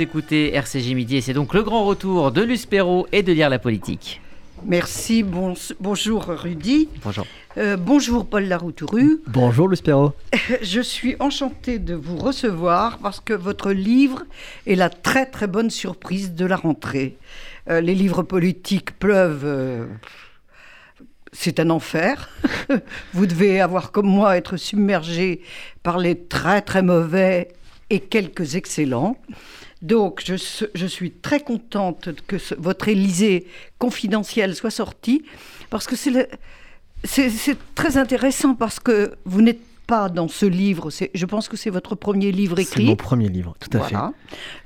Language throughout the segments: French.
vous écoutez RCJ Midi et c'est donc le grand retour de Luspero et de lire la politique. Merci, bon, bonjour Rudy. Bonjour. Euh, bonjour Paul Laroutouru. Bonjour Luspero. Je suis enchantée de vous recevoir parce que votre livre est la très très bonne surprise de la rentrée. Euh, les livres politiques pleuvent. euh, c'est un enfer. vous devez avoir comme moi être submergé par les très très mauvais et quelques excellents. Donc, je, suis très contente que ce- votre Élysée confidentielle soit sorti, parce que c'est c'est c'est très intéressant, parce que vous n'êtes pas dans ce livre, c'est- je pense que c'est votre premier livre C'est écrit. mon premier livre, tout à fait. Voilà.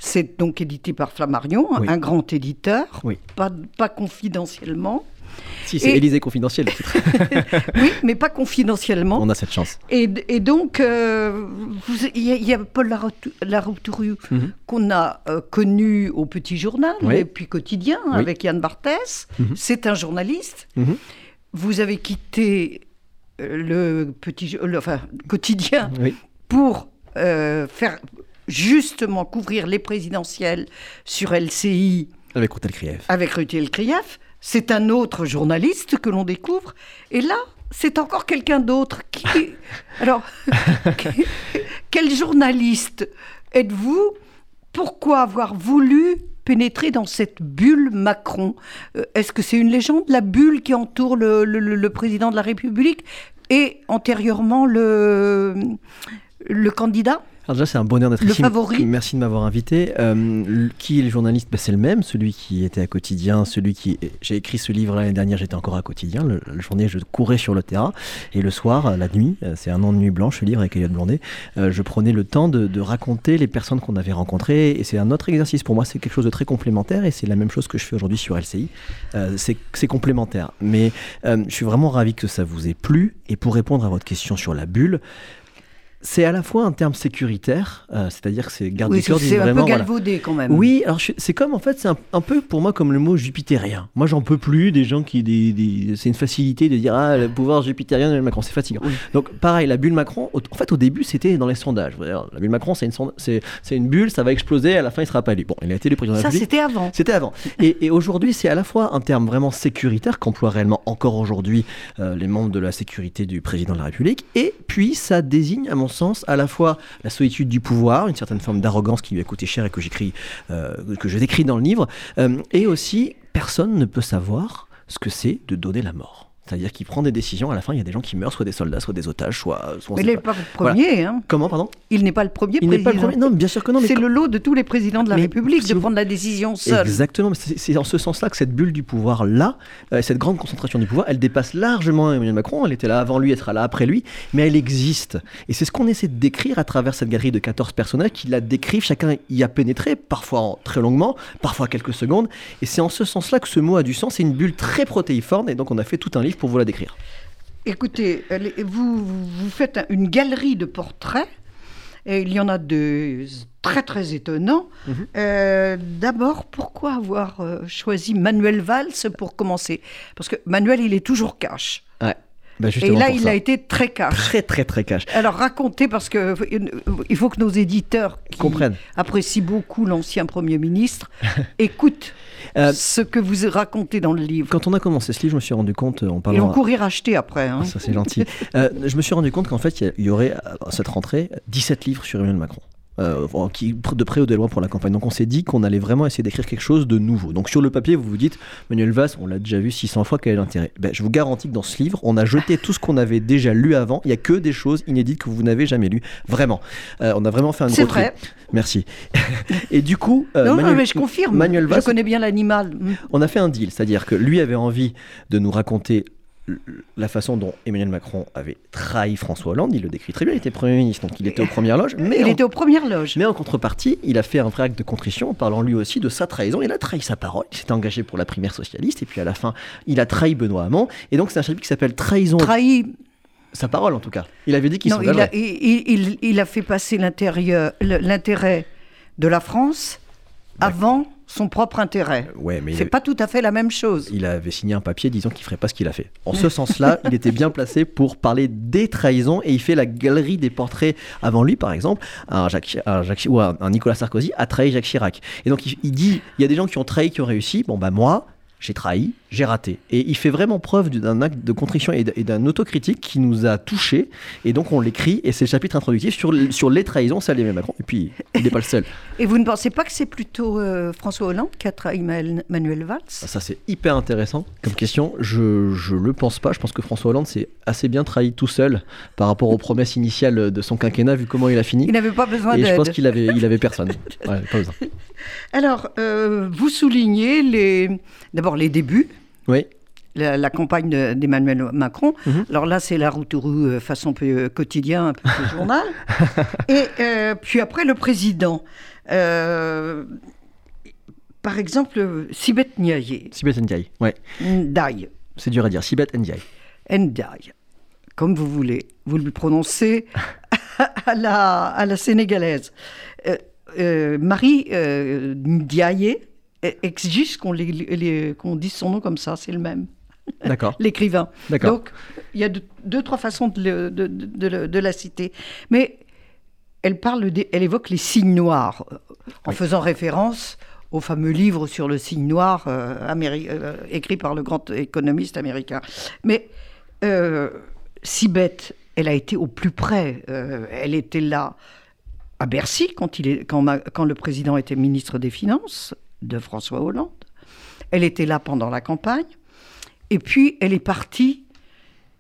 C'est donc édité par Flammarion, Oui. un grand éditeur, Oui. pas, pas confidentiellement. Si, c'est Élysée confidentiel. Oui, mais pas confidentiellement. On a cette chance. Et, et donc, euh, il y, a- il y a Paul Laroutou- Laroutouru Mhm. qu'on a euh, connu au Petit Journal Oui. et puis quotidien Oui. avec Yann Barthès. Mhm. C'est un journaliste. Mhm. Vous avez quitté euh, le Petit le- enfin, quotidien Oui. pour euh, faire justement couvrir les présidentielles sur LCI Avec Routel Krief. avec Rutel Krief. C'est un autre journaliste que l'on découvre. Et là, c'est encore quelqu'un d'autre qui. Alors, quel journaliste êtes-vous? Pourquoi avoir voulu pénétrer dans cette bulle Macron? Euh, Est-ce que c'est une légende, la bulle qui entoure le, le- le- le président de la République et antérieurement le, le candidat? Alors déjà, c'est un bonheur d'être ici. favori. Merci de m'avoir invité. Euh, qui est le journaliste? Ben, C'est le même, celui qui était à Quotidien, celui qui... J'ai écrit ce livre l'année dernière, j'étais encore à Quotidien. Le, la journée, je courais sur le terrain. Et le soir, euh, la nuit, euh, c'est un an de nuit blanche, ce livre avec Elliot Blondet, euh, je prenais le temps de, de raconter les personnes qu'on avait rencontrées. Et c'est un autre exercice. Pour moi, c'est quelque chose de très complémentaire. Et c'est la même chose que je fais aujourd'hui sur LCI. Euh, c'est c'est complémentaire. Mais euh, je suis vraiment ravi que ça vous ait plu. Et pour répondre à votre question sur la bulle, c'est à la fois un terme sécuritaire, euh, c'est-à-dire que c'est garde Oui, du corps, c'est un peu vraiment, voilà. galvaudé quand même. Oui, alors c'est comme en fait, c'est un, un peu pour moi comme le mot jupitérien. Moi, j'en peux plus des gens qui, des, des- c'est une facilité de dire ah le pouvoir jupitérien de Macron, c'est fatigant. Oui. Donc pareil, la bulle Macron, en fait au début c'était dans les sondages. La bulle Macron, c'est une, c'est, une bulle, ça va exploser, à la fin il sera pas élu. Bon, il a été le président de la Ça, République. c'était avant. C'était avant. Et, et aujourd'hui, c'est à la fois un terme vraiment sécuritaire qu'emploient réellement encore aujourd'hui euh, les membres de la sécurité du président de la République. Et puis, ça désigne, à mon sens, à la fois la solitude du pouvoir, une certaine forme d'arrogance qui lui a coûté cher et que j'écris, euh, que je décris dans le livre. euh, et aussi, personne ne peut savoir ce que c'est de donner la mort. C'est-à-dire qu'il prend des décisions, à la fin, il y a des gens qui meurent, soit des soldats, soit des otages, soit. soit Mais il n'est pas. pas le premier. Hein. Comment, pardon? Il n'est pas le premier Il n'est président. pas le premier. Non, bien sûr que non. C'est le lot de tous les présidents de la Mais République si de vous- prendre la décision seul. Exactement, c'est en ce sens-là que cette bulle du pouvoir-là, euh, cette grande concentration du pouvoir, elle dépasse largement Emmanuel Macron. Elle était là avant lui, elle sera là après lui, mais elle existe. Et c'est ce qu'on essaie de décrire à travers cette galerie de 14 personnages qui la décrivent, chacun y a pénétré, parfois en- très longuement, parfois quelques secondes. Et c'est en ce sens-là que ce mot a du sens. C'est une bulle très protéiforme, et donc on a fait tout un livre pour vous la décrire. Écoutez, vous, vous faites un- une galerie de portraits, et il y en a de très très étonnants. Mhm. Euh, D'abord, pourquoi avoir euh, choisi Manuel Valls pour commencer? Parce que Manuel, il est toujours cash. Bah, Et là, il ça. a été très cash. très très très cash. Alors racontez, parce que il faut que nos éditeurs qui Comprennent. apprécient beaucoup l'ancien Premier ministre écoutent Euh, ce que vous racontez dans le livre. Quand on a commencé ce livre, je me suis rendu compte, euh, en Ils parlant vont courir acheter après. hein. Ah, ça c'est gentil. Euh, je me suis rendu compte qu'en fait, il y y aurait à cette rentrée 17 livres sur Emmanuel Macron. Euh, qui, de près ou de loin pour la campagne. Donc on s'est dit qu'on allait vraiment essayer d'écrire quelque chose de nouveau. Donc sur le papier, vous vous dites, Manuel Valls, on l'a déjà vu 600 fois, quel est l'intérêt? Ben, Je vous garantis que dans ce livre, on a jeté tout ce qu'on avait déjà lu avant. Il n'y a que des choses inédites que vous n'avez jamais lues. Vraiment. Euh, on a vraiment fait un gros tri. vrai. Merci. Et du coup, euh, non, Manuel- mais je confirme. Manuel Valls, je connais bien l'animal. On a fait un deal, c'est-à-dire que lui avait envie de nous raconter la façon dont Emmanuel Macron avait trahi François Hollande, il le décrit très bien, il était Premier ministre, donc il était aux premières loges, mais, Il en, était aux premières loges. mais en contrepartie, il a fait un vrai acte de contrition en parlant lui aussi de sa trahison, il a trahi sa parole, il s'était engagé pour la primaire socialiste, et puis à la fin, il a trahi Benoît Hamon, et donc c'est un chapitre qui s'appelle Trahison, Trahi. sa parole en tout cas. Il avait dit qu'il il a, il, il- il a fait passer l'intérêt de la France avant son propre intérêt. Ouais, mais C'est avait, pas tout à fait la même chose. il avait signé un papier disant qu'il ferait pas ce qu'il a fait. En ce sens-là, il était bien placé pour parler des trahisons et il fait la galerie des portraits avant lui, par exemple, un Jacques, un Jacques ou un Nicolas Sarkozy a trahi Jacques Chirac. Et donc il, il dit, il y a des gens qui ont trahi, qui ont réussi. Bon bah moi, j'ai trahi, j'ai raté. Et il fait vraiment preuve d'un acte de contrition et d'un autocritique qui nous a touchés. Et donc on l'écrit, et c'est le chapitre introductif sur, sur les trahisons, ça Emmanuel Macron. Et puis il n'est pas le seul. Et vous ne pensez pas que c'est plutôt euh, François Hollande qui a trahi Manuel Valls? Ça c'est hyper intéressant comme question. Je, je le pense pas. Je pense que François Hollande s'est assez bien trahi tout seul par rapport aux promesses initiales de son quinquennat, vu comment il a fini. Il n'avait pas besoin Et je pense d'aide. qu'il avait, il avait personne. Ouais, pas besoin. Alors, euh, vous soulignez les... d'abord les débuts, Oui. la, la campagne de- d'Emmanuel Macron. Mhm. Alors là, c'est la Routourou euh, façon peu, euh, quotidien, un peu plus journal. Et euh, puis après, le président. Euh, par exemple, Sibeth Ndiaye, Sibeth Ndiaye. Ouais. Ndiaye, C'est dur à dire. Sibeth Ndiaye. Ndiaye, comme vous voulez. Vous le prononcez à la, à la sénégalaise. Euh, Marie Ndiaye exige qu'on les- les- qu'on dise son nom comme ça, c'est le même, D'accord. l'écrivain. D'accord. Donc, il y a deux, deux, trois façons de, le- de- la citer. Mais elle, parle elle évoque les signes noirs, euh, en Oui. faisant référence au fameux livre sur le signe noir euh, euh, écrit par le grand économiste américain. Mais euh, Sibeth, elle a été au plus près. Elle était là à Bercy quand, il est, quand, ma- quand le président était ministre des Finances de François Hollande. Elle était là pendant la campagne. Et puis, elle est partie,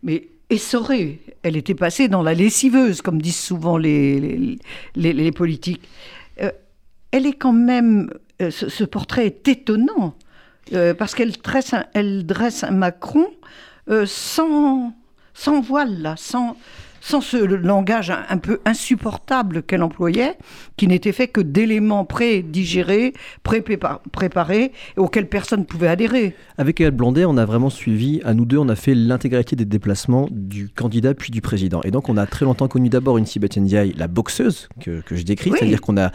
mais essorée. Elle était passée dans la lessiveuse, comme disent souvent les, les, politiques. Euh, elle est quand même. euh, ce, portrait est étonnant, euh, parce qu'elle dresse, elle dresse un Macron sans, sans voile, là, sans, sans ce langage un, peu insupportable qu'elle employait, qui n'était fait que d'éléments pré-digérés, pré-préparés, auxquels personne ne pouvait adhérer. Avec Gaël Blondet, on a vraiment suivi, à nous deux, on a fait l'intégralité des déplacements du candidat puis du président. Et donc, on a très longtemps connu d'abord une Sibeth Ndiaye, la boxeuse, que, que je décris, Oui. c'est-à-dire qu'on a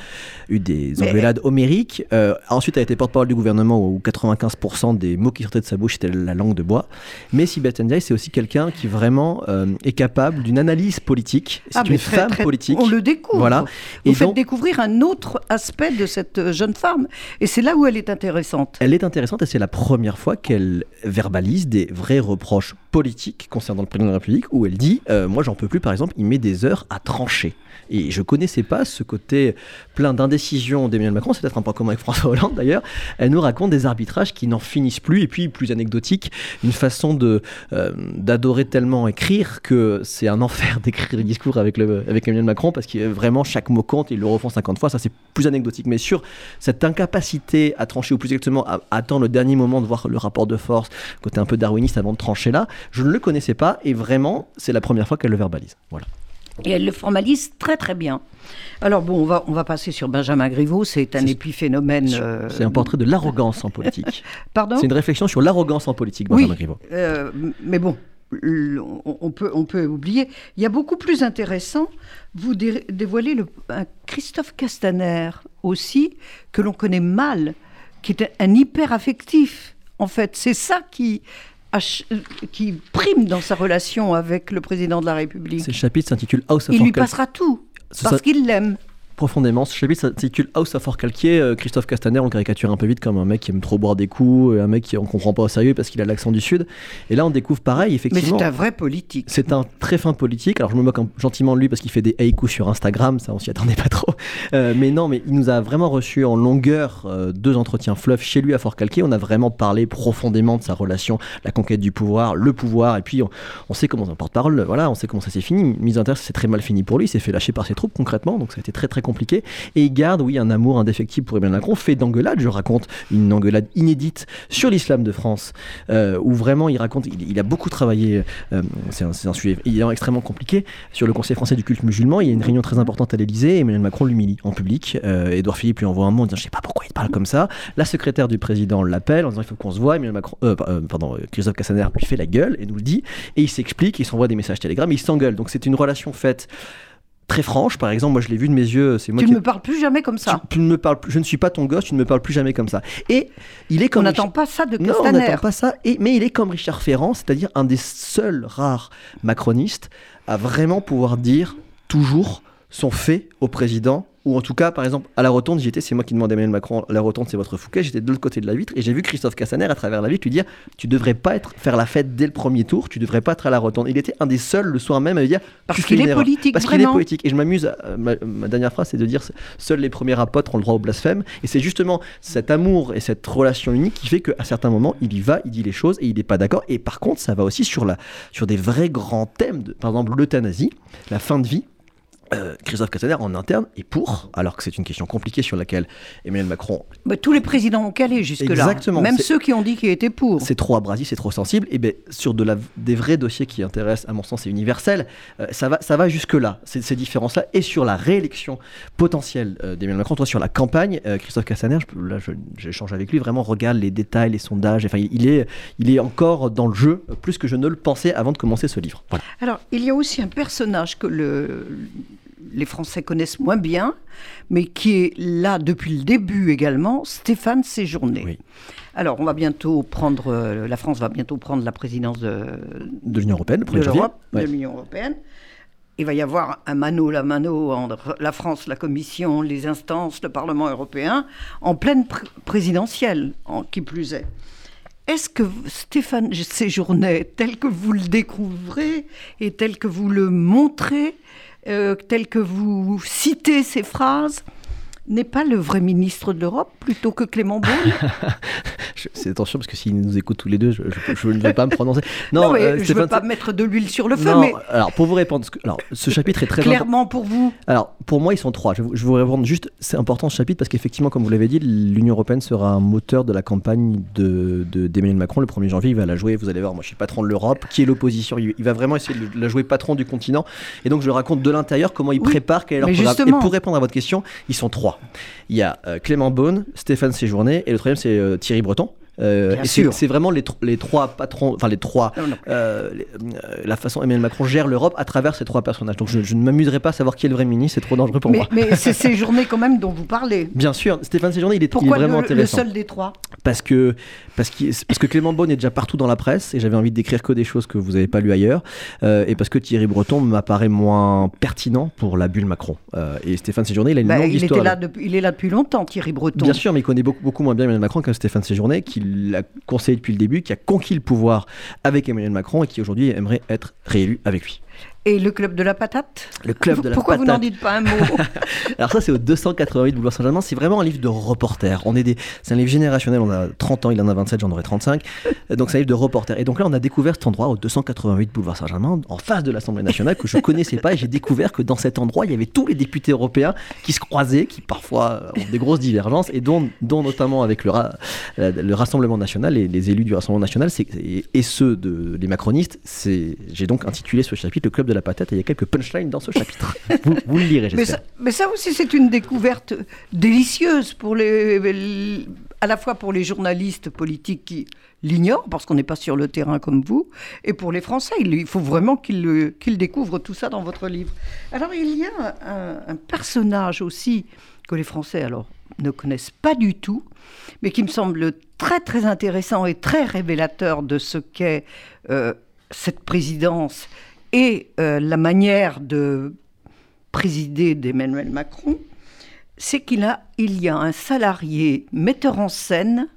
eu des engueulades homériques. Euh, ensuite, elle a été porte-parole du gouvernement où 95% des mots qui sortaient de sa bouche étaient la langue de bois. Mais Sibeth Ndiaye, c'est aussi quelqu'un qui vraiment euh, est capable d'une analyse politique. C'est Ah, une très, femme très- politique. On le découvre. Voilà. Vous Et faites donc- découvrir un autre aspect de cette euh, jeune femme. Et c'est là où elle est intéressante. Elle est intéressante et c'est la première fois qu'elle verbalise des vrais reproches politiques concernant le président de la République où elle dit euh, Moi, j'en peux plus, par exemple, il met des heures à trancher. Et je connaissais pas ce côté plein d'indécision d'Emmanuel Macron, c'est peut-être un point commun avec François Hollande d'ailleurs. Elle nous raconte des arbitrages qui n'en finissent plus et puis, plus anecdotique, une façon de euh, d'adorer tellement écrire que c'est un enfer d'écrire des discours avec, avec Emmanuel Macron parce que vraiment chaque mot compte, il le refont 50 fois, ça c'est plus anecdotique. Mais sur cette incapacité à trancher, ou plus exactement à, à attendre le dernier moment de voir le rapport de force, côté un peu darwiniste avant de trancher là, je ne le connaissais pas et vraiment c'est la première fois qu'elle le verbalise. Voilà. Et elle le formalise très très bien. Alors bon, on va, on va passer sur Benjamin Griveaux. C'est un épiphénomène. euh, C'est un portrait de l'arrogance en politique. Pardon c'est une réflexion sur l'arrogance en politique, Oui. Benjamin Griveaux. Euh, mais bon, on, peut, on peut oublier. Il y a beaucoup plus intéressant, vous dé- dévoilez le, un Christophe Castaner aussi, que l'on connaît mal, qui est un hyper affectif. En fait, c'est ça qui, qui prime dans sa relation avec le président de la République. Ce chapitre s'intitule House of Il lui passera tout, Ce parce qu'il l'aime. Profondément. Ce chapitre s'intitule House of Orcalquier. Euh, Christophe Castaner, on caricature un peu vite comme un mec qui aime trop boire des coups, et un mec qui on comprend pas au sérieux parce qu'il a l'accent du Sud. Et là, on découvre pareil, Mais effectivement. c'est un vrai politique. C'est un très fin politique. Alors je me moque gentiment de lui parce qu'il fait des haïkus sur Instagram, ça on s'y attendait pas trop. Euh, mais non, mais il nous a vraiment reçu en longueur euh, deux entretiens fluff chez lui à Fort Calquier. On a vraiment parlé profondément de sa relation, la conquête du pouvoir, le pouvoir, et puis on, on sait comment un porte-parole, voilà, on sait comment ça s'est fini. Mise en terre, c'est très mal fini pour lui. Il s'est fait lâcher par ses troupes concrètement, donc ça a été très très compliqué. Et il garde, oui, un amour indéfectible pour Emmanuel Macron, fait d'engueulade. Je raconte une engueulade inédite sur l'islam de France, euh, où vraiment il raconte, il, a beaucoup travaillé. euh, c'est un, un sujet extrêmement compliqué sur le Conseil français du culte musulman. Il y a une réunion très importante à l'Élysée. Emmanuel Macron l'humilie en public. Euh, Édouard Philippe lui envoie un mot en disant Je sais pas pourquoi il parle comme ça. La secrétaire du président l'appelle en disant Il faut qu'on se voit. Emmanuel Macron, pardon, Christophe Castaner lui fait la gueule et nous le dit. Et il s'explique, il s'envoie des messages Telegram, il s'engueule. Donc c'est une relation faite très franche. Par exemple, moi je l'ai vu de mes yeux. C'est moi tu qui ne me parles plus jamais comme ça. Tu, ne me parles plus, je ne suis pas ton gosse, tu ne me parles plus jamais comme ça. Et il est comme on n'attend pas ça de non, on Castaner. n'attend pas ça. Et, mais il est comme Richard Ferrand, c'est-à-dire un des seuls rares macronistes à vraiment pouvoir dire toujours son fait au président ou en tout cas, par exemple, à la rotonde, j'étais, c'est moi qui demandais à Emmanuel Macron, la rotonde, c'est votre Fouquet, j'étais de l'autre côté de la vitre et j'ai vu Christophe Cassaner à travers la vitre lui dire Tu devrais pas être, faire la fête dès le premier tour, tu devrais pas être à la rotonde. Il était un des seuls le soir même à lui dire Parce qu'il est politique, Parce qu'il est politique. Et je m'amuse, à- ma, ma dernière phrase, c'est de dire Seuls les premiers apôtres ont le droit au blasphème. Et c'est justement cet amour et cette relation unique qui fait qu'à certains moments, il y va, il dit les choses et il n'est pas d'accord. Et par contre, ça va aussi sur, la, sur des vrais grands thèmes, de, par exemple l'euthanasie, la fin de vie. Euh, Christophe Castaner en interne est pour, alors que c'est une question compliquée sur laquelle Emmanuel Macron Bah, tous les présidents ont calé jusque-là. Exactement, Même ceux qui ont dit qu'ils étaient pour. c'est trop abrasif, c'est trop sensible, et bien sur de la, des vrais dossiers qui intéressent, à mon sens, c'est universel, euh, ça, va, ça va jusque-là, ces, ces différences-là, et sur la réélection potentielle euh, d'Emmanuel Macron, toi sur la campagne, Christophe Castaner, je là j'échange avec lui, vraiment regarde les détails, les sondages, enfin il est, il est encore dans le jeu, plus que je ne le pensais avant de commencer ce livre. Voilà. Alors, il y a aussi un personnage que le- les Français connaissent moins bien, mais qui est là depuis le début également, Stéphane Séjourné. Oui. Alors, on va bientôt prendre, euh, la France va bientôt prendre la présidence de, De l'Union Européenne, le de 1er janvier. l'Europe, Ouais. de l'Union européenne. Il va y avoir un mano la mano entre la France, la Commission, les instances, le Parlement européen, en pleine pr- présidentielle, en, qui plus est. Est-ce que Stéphane Séjourné, tel que vous le découvrez et tel que vous le montrez, euh, que vous citez ces phrases, n'est pas le vrai ministre de l'Europe plutôt que Clément Beaune C'est attention parce que s'ils nous écoutent tous les deux, je, je- je ne vais pas me prononcer. Non, Non, mais euh, je ne veux pas mettre de l'huile sur le feu, non, mais alors pour vous répondre, alors, ce chapitre est très important. clairement pour vous. Alors, pour moi, ils sont trois. Je vais vous- je vous répondre juste, c'est important ce chapitre parce qu'effectivement, comme vous l'avez dit, l'Union Européenne sera un moteur de la campagne de, de- d'Emmanuel Macron. Le 1er janvier, il va la jouer, vous allez voir, moi je suis patron de l'Europe, qui est l'opposition? Il, il va vraiment essayer de la jouer patron du continent. Et donc, je raconte de l'intérieur comment il Oui, prépare, quel est leur mais programme. justement. Et pour répondre à votre question, ils sont trois. Il y a euh, Clément Beaune, Stéphane Séjourné et le troisième, c'est euh, Thierry Breton. Euh, c'est, vraiment les, tr- les trois patrons, enfin les trois Non, non. euh, les- euh, la façon Emmanuel Macron gère l'Europe à travers ces trois personnages. Donc je, je ne m'amuserai pas à savoir qui est le vrai ministre, c'est trop dangereux pour mais, moi. mais c'est ces journées quand même dont vous parlez. Bien sûr, Stéphane Séjourné, il est, il est Pourquoi vraiment le, le intéressant. seul des trois? Parce que, parce, que Clément Beaune est déjà partout dans la presse et j'avais envie d'écrire que des choses que vous n'avez pas lues ailleurs. Euh, et parce que Thierry Breton m'apparaît moins pertinent pour la bulle Macron. Et Stéphane Séjourné, il a une Bah, longue il, histoire. était là depuis, il est là depuis longtemps, Thierry Breton. Bien sûr, mais il connaît beaucoup, beaucoup moins bien Emmanuel Macron que Stéphane Séjourné, qui l'a conseillé depuis le début, qui a conquis le pouvoir avec Emmanuel Macron et qui aujourd'hui aimerait être réélu avec lui. Et le club de la patate Le club de la Pourquoi vous patate. n'en dites pas un mot Alors ça c'est au 288 boulevard Saint-Germain, c'est vraiment un livre de reporter. On est des c'est un livre générationnel, on a 30 ans, il en a 27, j'en aurai 35. Euh, Donc c'est un livre de reporter. Et donc là on a découvert cet endroit au 288 boulevard Saint-Germain en face de l'Assemblée nationale que je connaissais pas et j'ai découvert que dans cet endroit, il y avait tous les députés européens qui se croisaient, qui parfois ont des grosses divergences et dont, dont notamment avec le, ra- la- le Rassemblement national et les élus du Rassemblement national et, et ceux de les macronistes, c'est j'ai donc intitulé ce chapitre le club de la patate et il y a quelques punchlines dans ce chapitre. vous, vous le lirez, mais j'espère. ça, mais ça aussi, c'est une découverte délicieuse pour les, les- à la fois pour les journalistes politiques qui l'ignorent, parce qu'on n'est pas sur le terrain comme vous, et pour les Français. Il, il faut vraiment qu'ils découvrent tout ça dans votre livre. Alors, il y a un, un personnage aussi que les Français, alors, ne connaissent pas du tout, mais qui me semble très, très intéressant et très révélateur de ce qu'est euh, cette présidence et euh, la manière de présider d'Emmanuel Macron, c'est qu'il a, il y a un salarié metteur en scène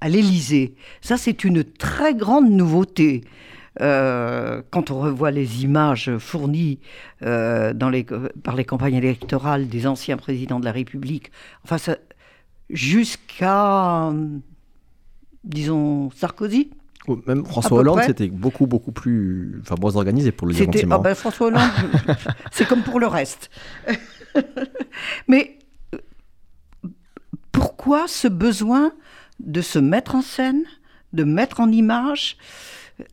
à l'Élysée. Ça, c'est une très grande nouveauté. Euh, quand on revoit les images fournies euh, par les campagnes électorales des anciens présidents de la République, enfin, jusqu'à, disons, Sarkozy, Même François Hollande, c'était beaucoup, beaucoup plus, enfin, moins organisé pour le dire ah ben, François Hollande, c'est comme pour le reste. Mais pourquoi ce besoin de se mettre en scène, de mettre en image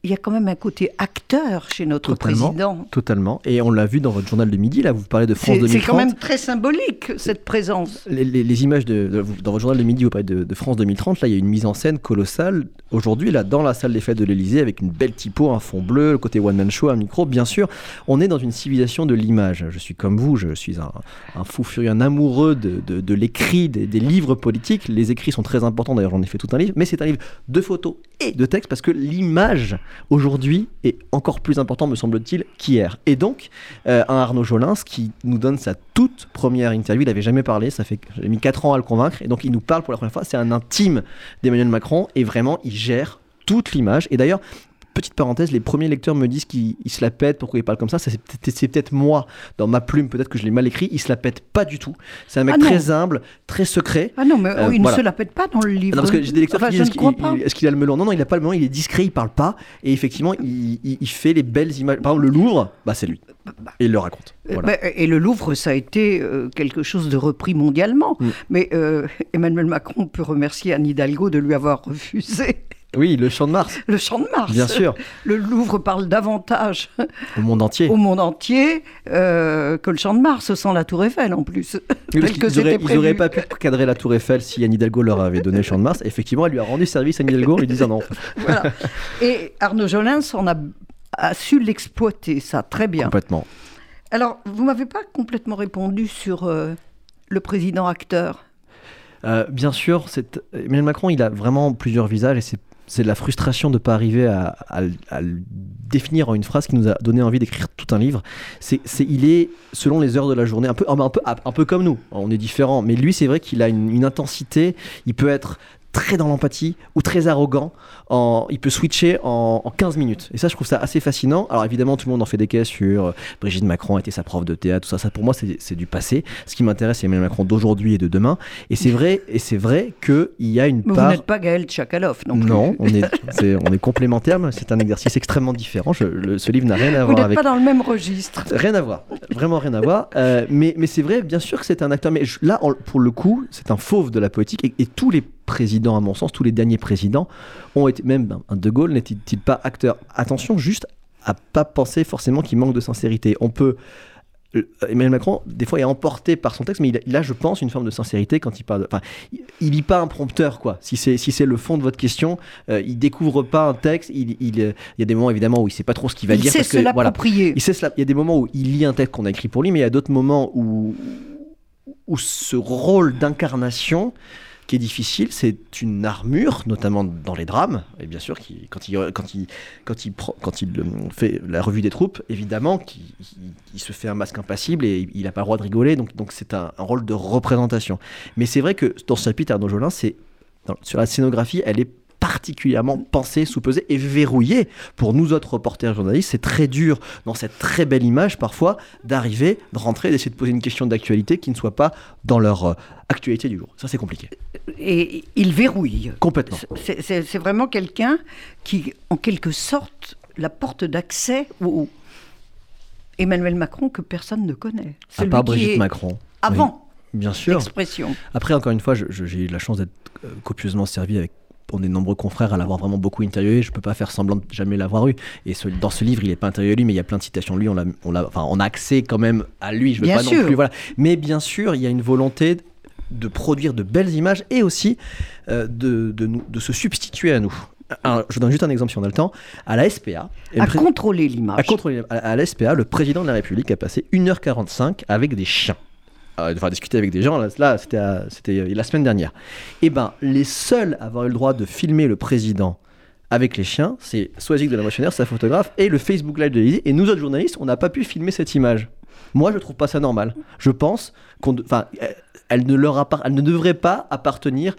il y a quand même un côté acteur chez notre Totalement. président. Totalement. Et on l'a vu dans votre journal de midi, là, vous parlez de France C'est 2030. c'est quand même très symbolique, cette présence. Les, les- les images de, de- dans votre journal de midi, vous parlez de, de France 2030. Là, il y a une mise en scène colossale. Aujourd'hui, là, dans la salle des fêtes de l'Elysée, avec une belle typo, un fond bleu, le côté one-man show, un micro. Bien sûr, on est dans une civilisation de l'image. Je suis comme vous, je suis un, un fou furieux, un amoureux de, de- de l'écrit, des, des livres politiques. Les écrits sont très importants, d'ailleurs, j'en ai fait tout un livre. Mais c'est un livre de photos et de textes parce que l'image, aujourd'hui, est encore plus important, me semble-t-il, qu'hier. Et donc, euh, un Arnaud Jolins qui nous donne sa toute première interview. Il n'avait jamais parlé, ça fait j'ai mis 4 ans à le convaincre. Et donc, il nous parle pour la première fois. C'est un intime d'Emmanuel Macron et vraiment, il gère toute l'image. Et d'ailleurs, Petite parenthèse, les premiers lecteurs me disent qu'il il se la pète, pourquoi il parle comme ça. Ça, C'est peut-être moi, dans ma plume, peut-être que je l'ai mal écrit. Il se la pète pas du tout. C'est un mec Ah très humble, très secret. Ah non, mais Euh, oh, il voilà. ne se la pète pas dans le livre. Non, parce que j'ai des lecteurs Enfin, qui je disent est-ce qu'il il- a le melon? Non, non, il n'a pas le melon, il est discret, il parle pas. Et effectivement, il, il- il fait les belles images. Par exemple, le Louvre, bah, c'est lui. Et il le raconte. Euh, Voilà. bah, et le Louvre, ça a été euh, quelque chose de repris mondialement. Mm. Mais euh, Emmanuel Macron peut remercier Anne Hidalgo de lui avoir refusé Oui, le champ de Mars, le Champ de Mars. bien sûr, Le Louvre parle davantage au monde entier. au monde entier euh, que le Champ de Mars, sans la Tour Eiffel en plus. Oui, parce que ils auraient prévu. pas pu cadrer la tour Eiffel si Anne Hidalgo leur avait donné le champ de Mars. Effectivement, elle lui a rendu service, Anne Hidalgo, en lui disant non. Voilà. Et Arnaud Jolins on a, a su l'exploiter, ça, très bien. Complètement. Alors, vous m'avez pas complètement répondu sur euh, le président acteur? Euh, bien sûr, Emmanuel Macron, il a vraiment plusieurs visages et c'est c'est de la frustration de ne pas arriver à, le définir en une phrase qui nous a donné envie d'écrire tout un livre. C'est, il est, selon les heures de la journée, un peu, un peu, un peu comme nous. On est différents, mais lui, c'est vrai qu'il a une intensité. Il peut être très dans l'empathie ou très arrogant. En, il peut switcher en, en 15 minutes. Et ça, je trouve ça assez fascinant. Alors évidemment, tout le monde en fait des caisses sur euh, Brigitte Macron était sa prof de théâtre, tout ça. Ça, pour moi, c'est, du passé. Ce qui m'intéresse, c'est Emmanuel Macron d'aujourd'hui et de demain. Et c'est vrai, et c'est vrai qu'il y a une Mais vous part. n'êtes pas Gaël Tchakalov non plus. Non, on est, on est complémentaires, mais c'est un exercice extrêmement différent. Je- le- ce livre n'a rien à Vous voir n'êtes avec. pas dans le même registre. Rien à voir, vraiment rien à voir. Euh, mais mais c'est vrai, bien sûr que c'est un acteur. Mais je- là, pour le coup, c'est un fauve de la politique. Et, et tous les présidents, à mon sens, tous les derniers présidents ont été, même ben, De Gaulle n'était-il pas acteur? Attention, juste à pas penser forcément qu'il manque de sincérité. On peut. euh, Emmanuel Macron, des fois, est emporté par son texte, mais il a, a, je pense, une forme de sincérité quand il parle. de- Enfin, il- lit pas un prompteur, quoi. Si c'est si c'est le fond de votre question, euh, il découvre pas un texte. Il, il, euh, il y a des moments évidemment où il sait pas trop ce qu'il va Il dire sait parce se que voilà, il sait cela. Il y a des moments où il lit un texte qu'on a écrit pour lui, mais il y a d'autres moments où, où ce rôle d'incarnation qui est difficile, c'est une armure, notamment dans les drames. Et bien sûr, quand, il, quand, il, quand, il, quand il euh, fait la revue des troupes, évidemment, qu'il il- se fait un masque impassible et il n'a pas le droit de rigoler. Donc c'est un, un rôle de représentation. Mais c'est vrai que dans ce chapitre, Arnaud Jolin, c'est sur la scénographie, elle est particulièrement pensée, sous-pesée et verrouillée. Pour nous autres reporters journalistes, c'est très dur dans cette très belle image parfois d'arriver, de rentrer, d'essayer de poser une question d'actualité qui ne soit pas dans leur euh, actualité du jour. Ça c'est compliqué. Et il verrouille. Complètement. C'est- vraiment quelqu'un qui, en quelque sorte, la porte d'accès au Emmanuel Macron que personne ne connaît. À Celui part qui Brigitte Macron. Avant Oui, bien sûr. l'expression. Après, encore une fois, j'ai eu la chance d'être euh, copieusement servi avec pour des nombreux confrères à l'avoir vraiment beaucoup interviewé. Je peux pas faire semblant de jamais l'avoir eu. Et ce- dans ce livre, il est pas interviewé lui, mais il y a plein de citations de lui. On, on, enfin, on a accès quand même à lui. Je veux Bien pas sûr. non plus. Voilà. Mais bien sûr, il y a une volonté de produire de belles images et aussi euh, de, de, nous- de se substituer à nous. Je donne juste un exemple si on a le temps. À la SPA, À contrôler l'image. à, contrôler- à- à la SPA, le président de la République a passé 1h45 avec des chiens. Euh, Enfin, discuter avec des gens, là, c'était euh, la semaine dernière. Et ben, les seuls à avoir eu le droit de filmer le président avec les chiens, c'est Soazic de la Motionnaire, sa photographe, et le Facebook Live de l'Élysée. Et nous autres journalistes, on n'a pas pu filmer cette image. Moi, je trouve pas ça normal. Je pense qu'on, enfin, euh, elle ne leur appart- elle ne devrait pas appartenir,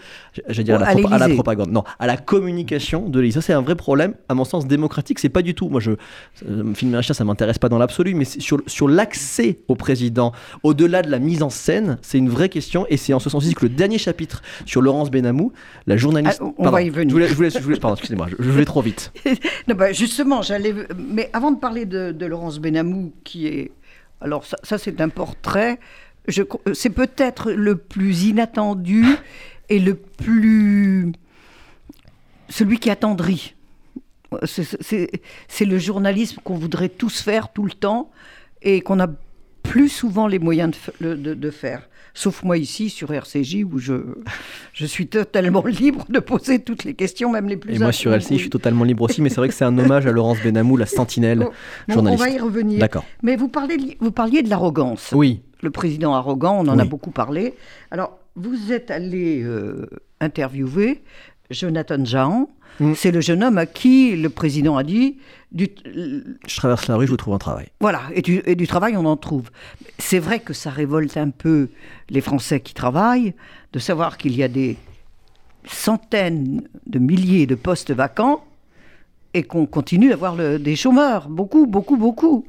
j'allais dire à la, À propa- à la l'Élysée. propagande, non, à la communication de l'Élysée. Ça, c'est un vrai problème, à mon sens démocratique. C'est pas du tout. Moi, je euh, filmer un chien, ça m'intéresse pas dans l'absolu, mais sur sur l'accès au président, au-delà de la mise en scène, c'est une vraie question. Et c'est en ce sens que le dernier chapitre sur Laurence Benamou, la journaliste. Ah, on Pardon, va y venir. Je voulais, je voulais- je voulais- pardon, excusez-moi, je, je vais trop vite. Non, bah, justement, j'allais. Mais avant de parler de, de Laurence Benamou, qui est. Alors, ça, c'est un portrait. Je... C'est peut-être le plus inattendu et le plus. Celui qui attendrit. C'est le journalisme qu'on voudrait tous faire tout le temps et qu'on a plus souvent les moyens de, de, faire. Sauf moi ici sur RCJ où je, je suis totalement libre de poser toutes les questions, même les plus Et moi sur RCJ, je suis totalement libre aussi, mais c'est vrai que c'est un hommage à Laurence Benamou, la sentinelle journaliste. On va y revenir. D'accord. Mais vous, parlez, vous parliez de l'arrogance. Oui. Le président arrogant, on en a beaucoup parlé. Alors, vous êtes allé euh, interviewer Jonathan Jean. Mm. C'est le jeune homme à qui le président a dit du, Je traverse la rue, je vous trouve un travail. Voilà, et du, et du travail, on en trouve. C'est vrai que ça révolte un peu les Français qui travaillent de savoir qu'il y a des centaines de milliers de postes vacants et qu'on continue d'avoir des chômeurs. Beaucoup, beaucoup, beaucoup.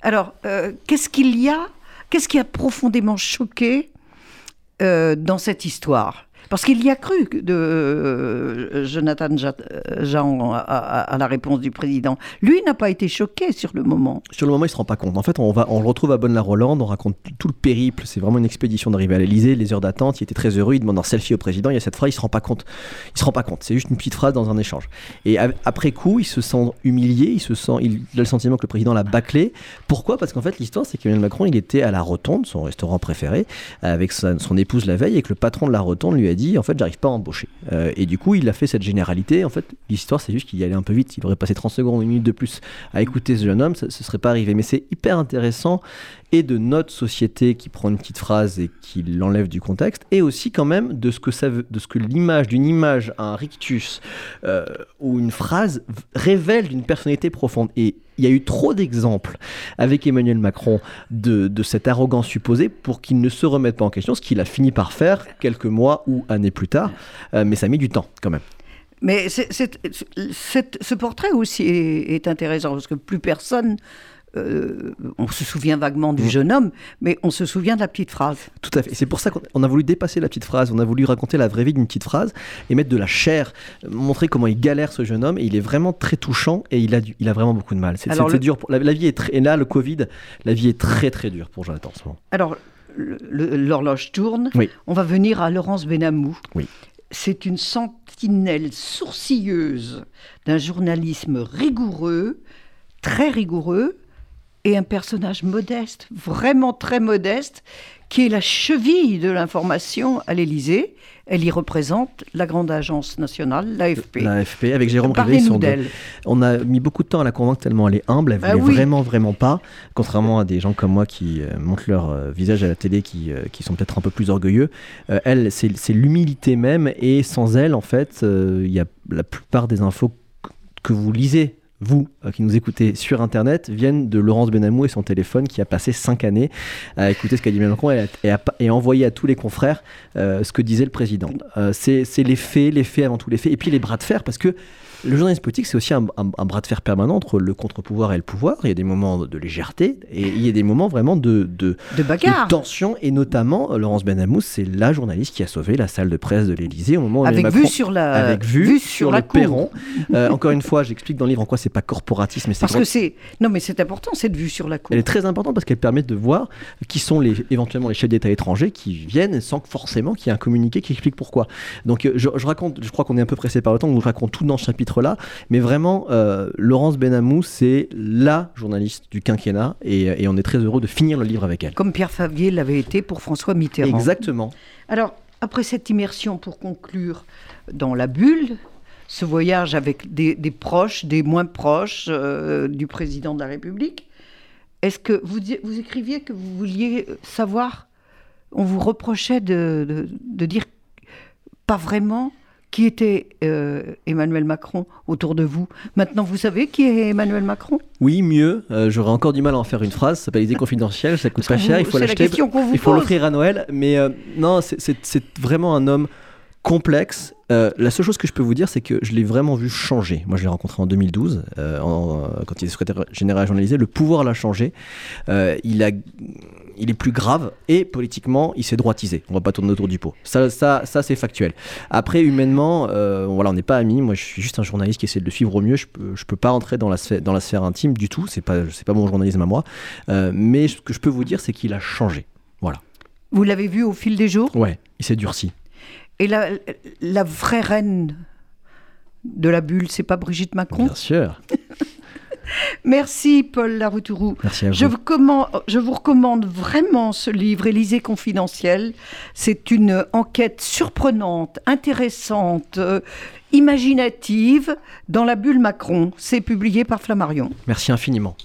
Alors, euh, qu'est-ce qu'il y a Qu'est-ce qui a profondément choqué euh, dans cette histoire? Parce qu'il y a cru de euh, Jonathan Jean à, la réponse du président. Lui n'a pas été choqué sur le moment. Sur le moment, il se rend pas compte. En fait, on, va, on le retrouve à Bonne-la-Rolande, on raconte tout le périple. C'est vraiment une expédition d'arriver à l'Elysée, les heures d'attente. Il était très heureux, il demande un selfie au président. Il y a cette phrase, il se rend pas compte. Il se rend pas compte. C'est juste une petite phrase dans un échange. Et après coup, il se sent humilié, il se sent, il a le sentiment que le président l'a bâclé. Pourquoi? Parce qu'en fait, l'histoire, c'est qu'Emmanuel Macron, il était à la Rotonde, son restaurant préféré, avec son épouse la veille, et que le patron de la Rotonde lui a dit en fait j'arrive pas à embaucher. Euh, et du coup il a fait cette généralité. En fait l'histoire c'est juste qu'il y allait un peu vite. Il aurait passé 30 secondes, une minute de plus à écouter ce jeune homme, ça, ne serait pas arrivé. Mais c'est hyper intéressant et de notre société qui prend une petite phrase et qui l'enlève du contexte, et aussi quand même de ce que ça veut, de ce que l'image d'une image, un rictus euh, ou une phrase révèle d'une personnalité profonde. Et il y a eu trop d'exemples avec Emmanuel Macron de, cette arrogance supposée pour qu'il ne se remette pas en question, ce qu'il a fini par faire quelques mois ou années plus tard, euh, mais ça a mis du temps quand même. Mais ce portrait aussi est intéressant parce que plus personne euh, on se souvient vaguement du mm. jeune homme, mais on se souvient de la petite phrase. Tout à fait. C'est pour ça qu'on a voulu dépasser la petite phrase. On a voulu raconter la vraie vie d'une petite phrase et mettre de la chair, montrer comment il galère ce jeune homme. Et il est vraiment très touchant et il a, il a vraiment beaucoup de mal. C'est dur. Pour, la, vie est très. Et là, le Covid, la vie est très très dure pour Jonathan en ce moment. Alors, l'horloge tourne. On va venir à Laurence Benamou. Oui. C'est une sentinelle sourcilleuse d'un journalisme rigoureux, très rigoureux, et un personnage modeste, vraiment très modeste, qui est la cheville de l'information à l'Élysée. Elle y représente la grande agence nationale, l'AFP. L'AFP, avec Jérôme Rivet. On a mis beaucoup de temps à la convaincre tellement elle est humble, elle ne ah voulait vraiment, vraiment pas. Contrairement à des gens comme moi qui euh, montrent leur euh, visage à la télé, qui, euh, qui sont peut-être un peu plus orgueilleux. elle, c'est l'humilité même, et sans elle, en fait, il y a la plupart des infos que vous lisez vous euh, qui nous écoutez sur Internet, viennent de Laurence Benamou et son téléphone qui a passé cinq années à écouter ce qu'a dit Macron et, et, envoyé à tous les confrères euh, ce que disait le président. Euh, c'est les faits, les faits avant tout les faits, et puis les bras de fer, parce que le journalisme politique, c'est aussi un, bras de fer permanent entre le contre-pouvoir et le pouvoir. Il y a des moments de légèreté et il y a des moments vraiment de, de, de, tension. Et notamment, Laurence Benamou, c'est la journaliste qui a sauvé la salle de presse de l'Élysée au moment où avec vue sur la avec vue, sur, le perron. Euh, encore une fois, j'explique dans le livre en quoi c'est pas corporatisme, mais parce que c'est non, mais c'est important cette vue sur la cour. Elle est très importante parce qu'elle permet de voir qui sont les éventuellement les chefs d'État étrangers qui viennent sans forcément qu'il y ait un communiqué qui explique pourquoi. Donc je, je raconte, je crois qu'on est un peu pressé par le temps, donc je raconte tout dans ce chapitre là mais vraiment, euh, Laurence Benamou, c'est la journaliste du quinquennat et, on est très heureux de finir le livre avec elle. Comme Pierre Favier l'avait été pour François Mitterrand. Exactement. Alors, après cette immersion, pour conclure, dans la bulle, ce voyage avec des, proches, des moins proches euh, du président de la République, est-ce que vous, vous écriviez que vous vouliez savoir, on vous reprochait de, de dire pas vraiment qui était euh, Emmanuel Macron autour de vous? Maintenant, vous savez qui est Emmanuel Macron? Oui, mieux. Euh, j'aurais encore du mal à en faire une phrase. Ça s'appelle Idées confidentielles, ça coûte pas cher. Il faut l'acheter. Il faut l'offrir à Noël. Mais euh, non, c'est vraiment un homme complexe. la seule chose que je peux vous dire, c'est que je l'ai vraiment vu changer. Moi, je l'ai rencontré en 2012, quand il est secrétaire général journalisé. Le pouvoir l'a changé. il a il est plus grave et politiquement, il s'est droitisé. On va pas tourner autour du pot. Ça, ça, ça c'est factuel. Après, humainement, euh, voilà, on n'est pas amis. Moi, je suis juste un journaliste qui essaie de le suivre au mieux. Je peux, je peux pas rentrer dans la sphère, dans la sphère intime du tout. C'est pas, c'est pas mon journalisme à moi. Euh, mais ce que je peux vous dire, c'est qu'il a changé. Voilà. Vous l'avez vu au fil des jours? Ouais, il s'est durci. Et la, la vraie reine de la bulle, c'est pas Brigitte Macron? Bien sûr. Merci Paul Laroutourou. Merci à vous. Je vous, commande- je vous recommande vraiment ce livre, Élysée confidentiel. C'est une enquête surprenante, intéressante, euh, imaginative dans la bulle Macron. C'est publié par Flammarion. Merci infiniment.